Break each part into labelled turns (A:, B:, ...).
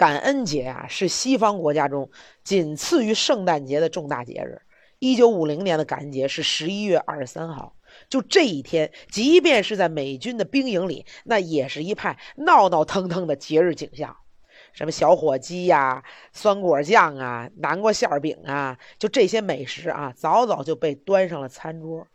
A: 感恩节啊，是西方国家中仅次于圣诞节的重大节日。一九五零年的感恩节是十一月二十三号，就这一天，即便是在美军的兵营里，那也是一派闹闹腾腾的节日景象。什么小火鸡呀、酸果酱啊、南瓜馅饼啊，就这些美食啊，早早就被端上了餐桌。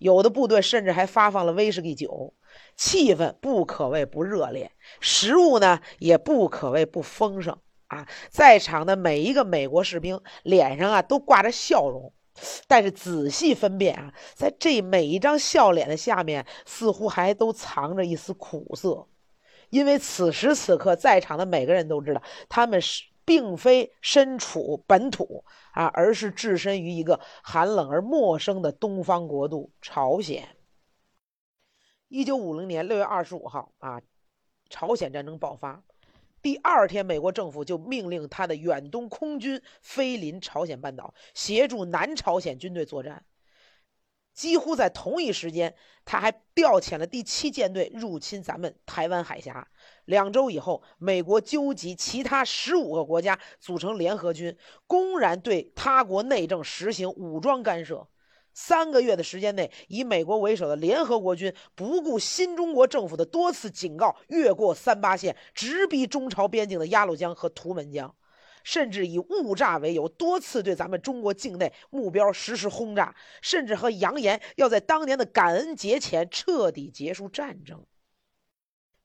A: 有的部队甚至还发放了威士忌酒，气氛不可谓不热烈，食物呢也不可谓不丰盛啊。在场的每一个美国士兵脸上啊都挂着笑容，但是仔细分辨啊，在这每一张笑脸的下面，似乎还都藏着一丝苦涩。因为此时此刻，在场的每个人都知道，他们是并非身处本土啊，而是置身于一个寒冷而陌生的东方国度——朝鲜。一九五零年六月二十五号啊，朝鲜战争爆发，第二天，美国政府就命令他的远东空军飞临朝鲜半岛，协助南朝鲜军队作战。几乎在同一时间，他还调遣了第七舰队入侵咱们台湾海峡。两周以后，美国纠集其他十五个国家组成联合军，公然对他国内政实行武装干涉。三个月的时间内，以美国为首的联合国军不顾新中国政府的多次警告，越过三八线，直逼中朝边境的鸭绿江和图们江。甚至以误炸为由，多次对咱们中国境内目标实施轰炸，甚至和扬言要在当年的感恩节前彻底结束战争。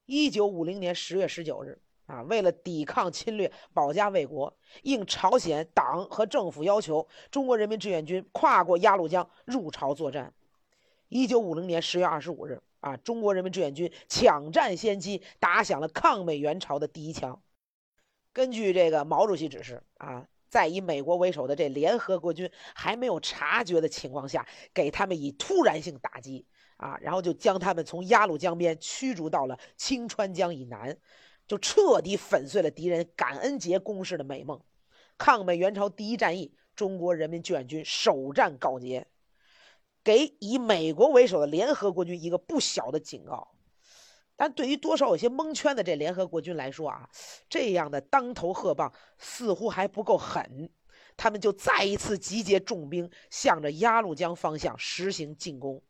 A: 一九五零年十月十九日，啊，为了抵抗侵略、保家卫国，应朝鲜党和政府要求，中国人民志愿军跨过鸭绿江入朝作战。一九五零年十月二十五日，啊，中国人民志愿军抢占先机，打响了抗美援朝的第一枪。根据这个毛主席指示啊，在以美国为首的这联合国军还没有察觉的情况下，给他们以突然性打击啊，然后就将他们从鸭绿江边驱逐到了清川江以南，就彻底粉碎了敌人感恩节攻势的美梦。抗美援朝第一战役，中国人民志愿军首战告捷，给以美国为首的联合国军一个不小的警告。但对于多少有些蒙圈的这联合国军来说啊，这样的当头喝棒似乎还不够狠，他们就再一次集结重兵，向着鸭绿江方向实行进攻。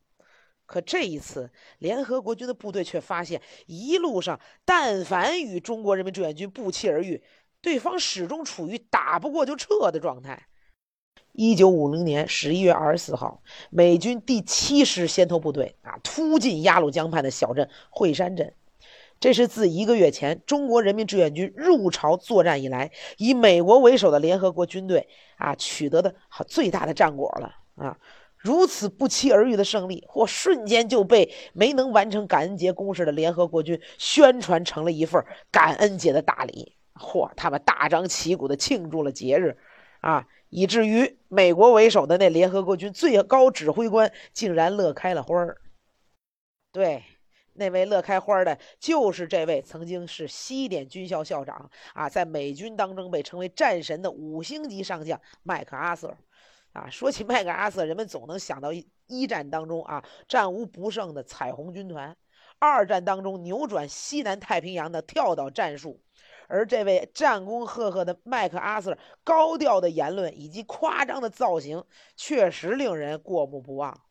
A: 可这一次，联合国军的部队却发现，一路上但凡与中国人民志愿军不期而遇，对方始终处于打不过就撤的状态。一九五零年十一月二十四号，美军第七师先头部队啊突进鸭绿江畔的小镇惠山镇，这是自一个月前中国人民志愿军入朝作战以来，以美国为首的联合国军队啊取得的最大的战果了啊！如此不期而遇的胜利，或瞬间就被没能完成感恩节攻势的联合国军宣传成了一份感恩节的大礼，嚯，他们大张旗鼓地庆祝了节日啊！以至于美国为首的那联合国军最高指挥官竟然乐开了花儿。对，那位乐开花的，就是这位曾经是西点军校校长啊，在美军当中被称为战神的五星级上将麦克阿瑟。啊，说起麦克阿瑟，人们总能想到一战当中啊战无不胜的彩虹军团，二战当中扭转西南太平洋的跳岛战术。而这位战功赫赫的麦克阿瑟高调的言论以及夸张的造型，确实令人过目不忘。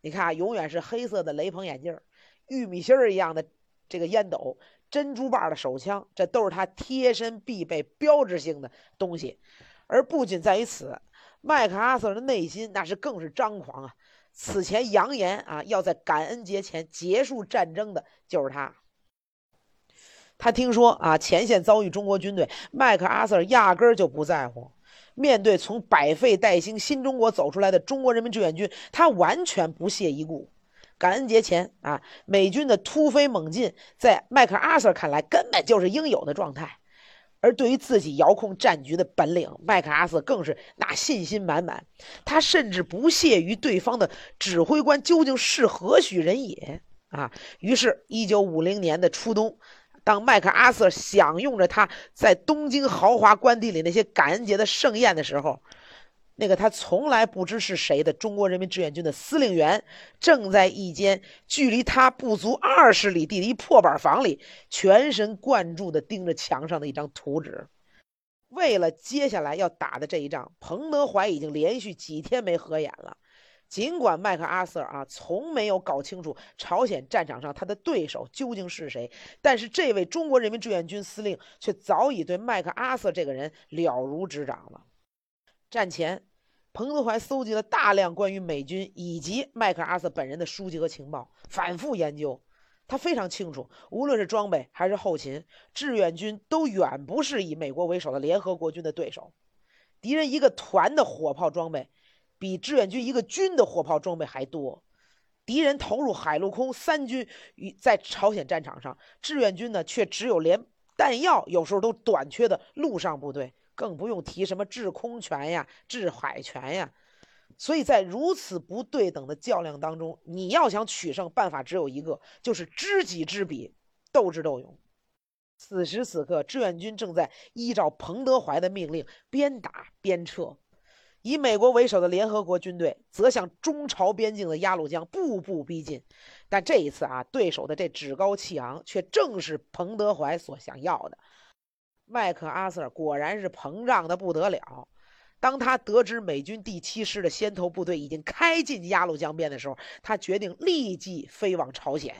A: 你看，永远是黑色的雷朋眼镜，玉米芯儿一样的这个烟斗，珍珠把的手枪，这都是他贴身必备、标志性的东西。而不仅在于此，麦克阿瑟的内心那是更是张狂啊！此前扬言啊要在感恩节前结束战争的，就是他。他听说啊，前线遭遇中国军队，麦克阿瑟压根儿就不在乎。面对从百废待兴新中国走出来的中国人民志愿军，他完全不屑一顾。感恩节前啊，美军的突飞猛进，在麦克阿瑟看来根本就是应有的状态。而对于自己遥控战局的本领，麦克阿瑟更是那信心满满。他甚至不屑于对方的指挥官究竟是何许人也啊。于是，一九五零年的初冬。当麦克阿瑟享用着他在东京豪华官邸里那些感恩节的盛宴的时候，那个他从来不知是谁的中国人民志愿军的司令员，正在一间距离他不足二十里地的一破板房里，全神贯注地盯着墙上的一张图纸。为了接下来要打的这一仗，彭德怀已经连续几天没合眼了。尽管麦克阿瑟啊从没有搞清楚朝鲜战场上他的对手究竟是谁，但是这位中国人民志愿军司令却早已对麦克阿瑟这个人了如指掌了。战前，彭德怀搜集了大量关于美军以及麦克阿瑟本人的书籍和情报，反复研究。他非常清楚，无论是装备还是后勤，志愿军都远不是以美国为首的联合国军的对手。敌人一个团的火炮装备，比志愿军一个军的火炮装备还多。敌人投入海陆空三军与在朝鲜战场上，志愿军呢却只有连弹药有时候都短缺的陆上部队，更不用提什么制空权呀、制海权呀。所以在如此不对等的较量当中，你要想取胜，办法只有一个，就是知己知彼，斗智斗勇。此时此刻，志愿军正在依照彭德怀的命令边打边撤，以美国为首的联合国军队则向中朝边境的鸭绿江步步逼近。但这一次啊，对手的这趾高气昂，却正是彭德怀所想要的。麦克阿瑟果然是膨胀的不得了。当他得知美军第七师的先头部队已经开进鸭绿江边的时候，他决定立即飞往朝鲜。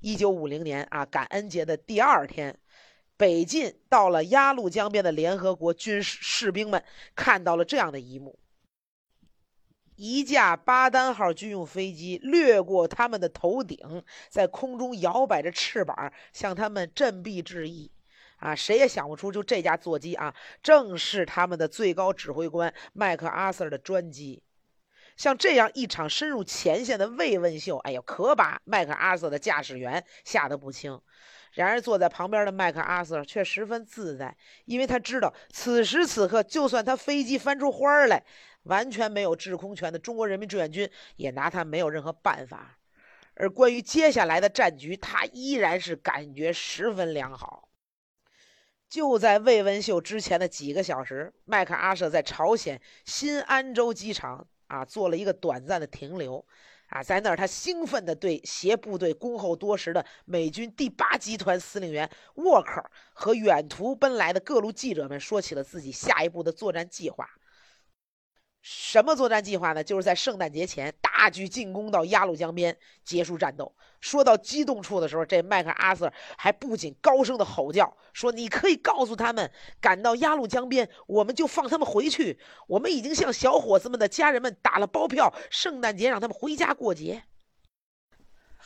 A: 一九五零年啊，感恩节的第二天，北进到了鸭绿江边的联合国军士士兵们看到了这样的一幕：一架巴丹号军用飞机掠过他们的头顶，在空中摇摆着翅膀，向他们振臂致意。啊，谁也想不出，就这架座机啊，正是他们的最高指挥官麦克阿瑟的专机。像这样一场深入前线的慰问秀，哎呦，可把麦克阿瑟的驾驶员吓得不轻。然而，坐在旁边的麦克阿瑟却十分自在，因为他知道，此时此刻，就算他飞机翻出花来，完全没有制空权的中国人民志愿军也拿他没有任何办法。而关于接下来的战局，他依然是感觉十分良好。就在魏文秀之前的几个小时，麦克阿瑟在朝鲜新安州机场啊做了一个短暂的停留，啊，在那儿他兴奋地对携部队恭候多时的美军第八集团司令员沃克和远途奔来的各路记者们说起了自己下一步的作战计划。什么作战计划呢？就是在圣诞节前大举进攻到鸭绿江边，结束战斗。说到激动处的时候，这麦克阿瑟还不仅高声的吼叫说：“你可以告诉他们，赶到鸭绿江边，我们就放他们回去。我们已经向小伙子们的家人们打了包票，圣诞节让他们回家过节。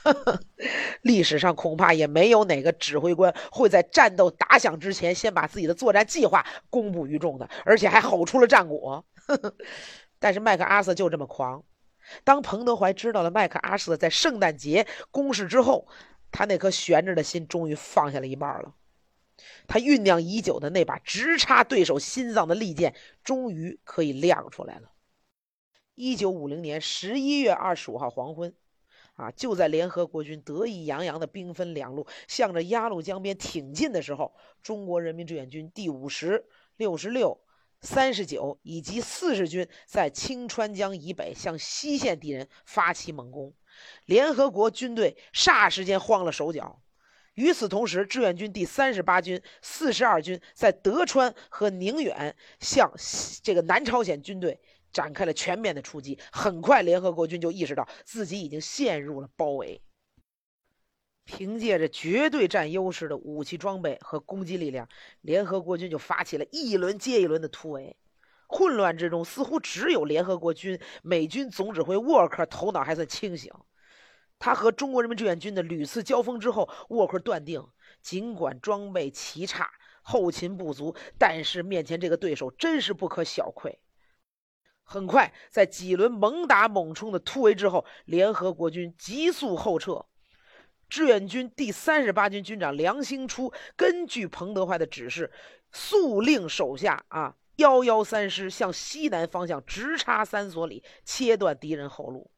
A: ”历史上恐怕也没有哪个指挥官会在战斗打响之前先把自己的作战计划公布于众的，而且还吼出了战果。但是麦克阿瑟就这么狂。当彭德怀知道了麦克阿瑟在圣诞节攻势之后，他那颗悬着的心终于放下了一半了。他酝酿已久的那把直插对手心脏的利剑，终于可以亮出来了。一九五零年十一月二十五号黄昏，啊，就在联合国军得意洋洋的兵分两路向着鸭绿江边挺进的时候，中国人民志愿军第五十六十六。三十九以及四十军在清川江以北向西线敌人发起猛攻，联合国军队霎时间慌了手脚。与此同时，志愿军第三十八军、四十二军在德川和宁远向这个南朝鲜军队展开了全面的出击。很快，联合国军就意识到自己已经陷入了包围。凭借着绝对占优势的武器装备和攻击力量，联合国军就发起了一轮接一轮的突围。混乱之中，似乎只有联合国军美军总指挥沃克头脑还算清醒。他和中国人民志愿军的屡次交锋之后，沃克断定，尽管装备奇差、后勤不足，但是面前这个对手真是不可小窥。很快，在几轮猛打猛冲的突围之后，联合国军急速后撤。志愿军第三十八军军长梁兴初根据彭德怀的指示，速令手下啊幺幺三师向西南方向直插三所里，切断敌人后路。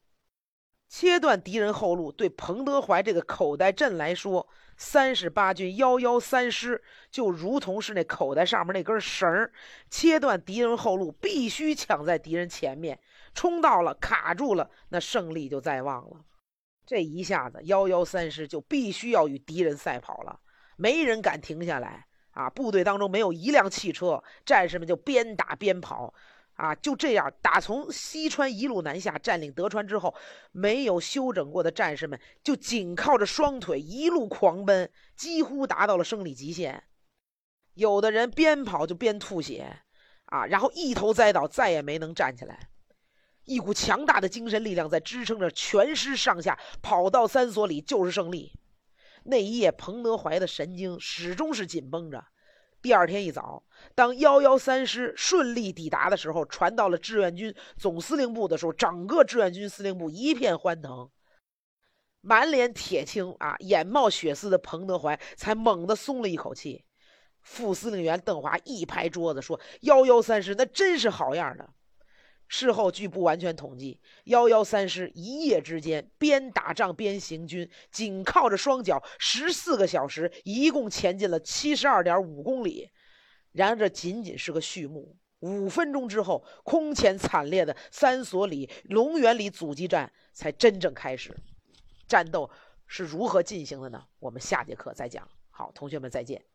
A: 切断敌人后路，对彭德怀这个口袋阵来说，三十八军幺幺三师就如同是那口袋上面那根绳儿，切断敌人后路，必须抢在敌人前面，冲到了卡住了，那胜利就在望了。这一下子，幺幺三师就必须要与敌人赛跑了，没人敢停下来。啊，部队当中没有一辆汽车，战士们就边打边跑。啊，就这样，打从西川一路南下，占领德川之后，没有休整过的战士们就紧靠着双腿一路狂奔，几乎达到了生理极限。有的人边跑就边吐血，啊，然后一头栽倒，再也没能站起来。一股强大的精神力量在支撑着全师上下跑到三所里就是胜利。那一夜，彭德怀的神经始终是紧绷着。第二天一早，当幺幺三师顺利抵达的时候，传到了志愿军总司令部的时候，整个志愿军司令部一片欢腾，满脸铁青啊，眼冒血丝的彭德怀才猛地松了一口气。副司令员邓华一拍桌子说：“幺幺三师那真是好样的。”事后据不完全统计，幺幺三师一夜之间边打仗边行军，仅靠着双脚，十四个小时，一共前进了七十二点五公里。然而这仅仅是个序幕，五分钟之后，空前惨烈的三所里、龙源里阻击战才真正开始。战斗是如何进行的呢？我们下节课再讲。好，同学们再见。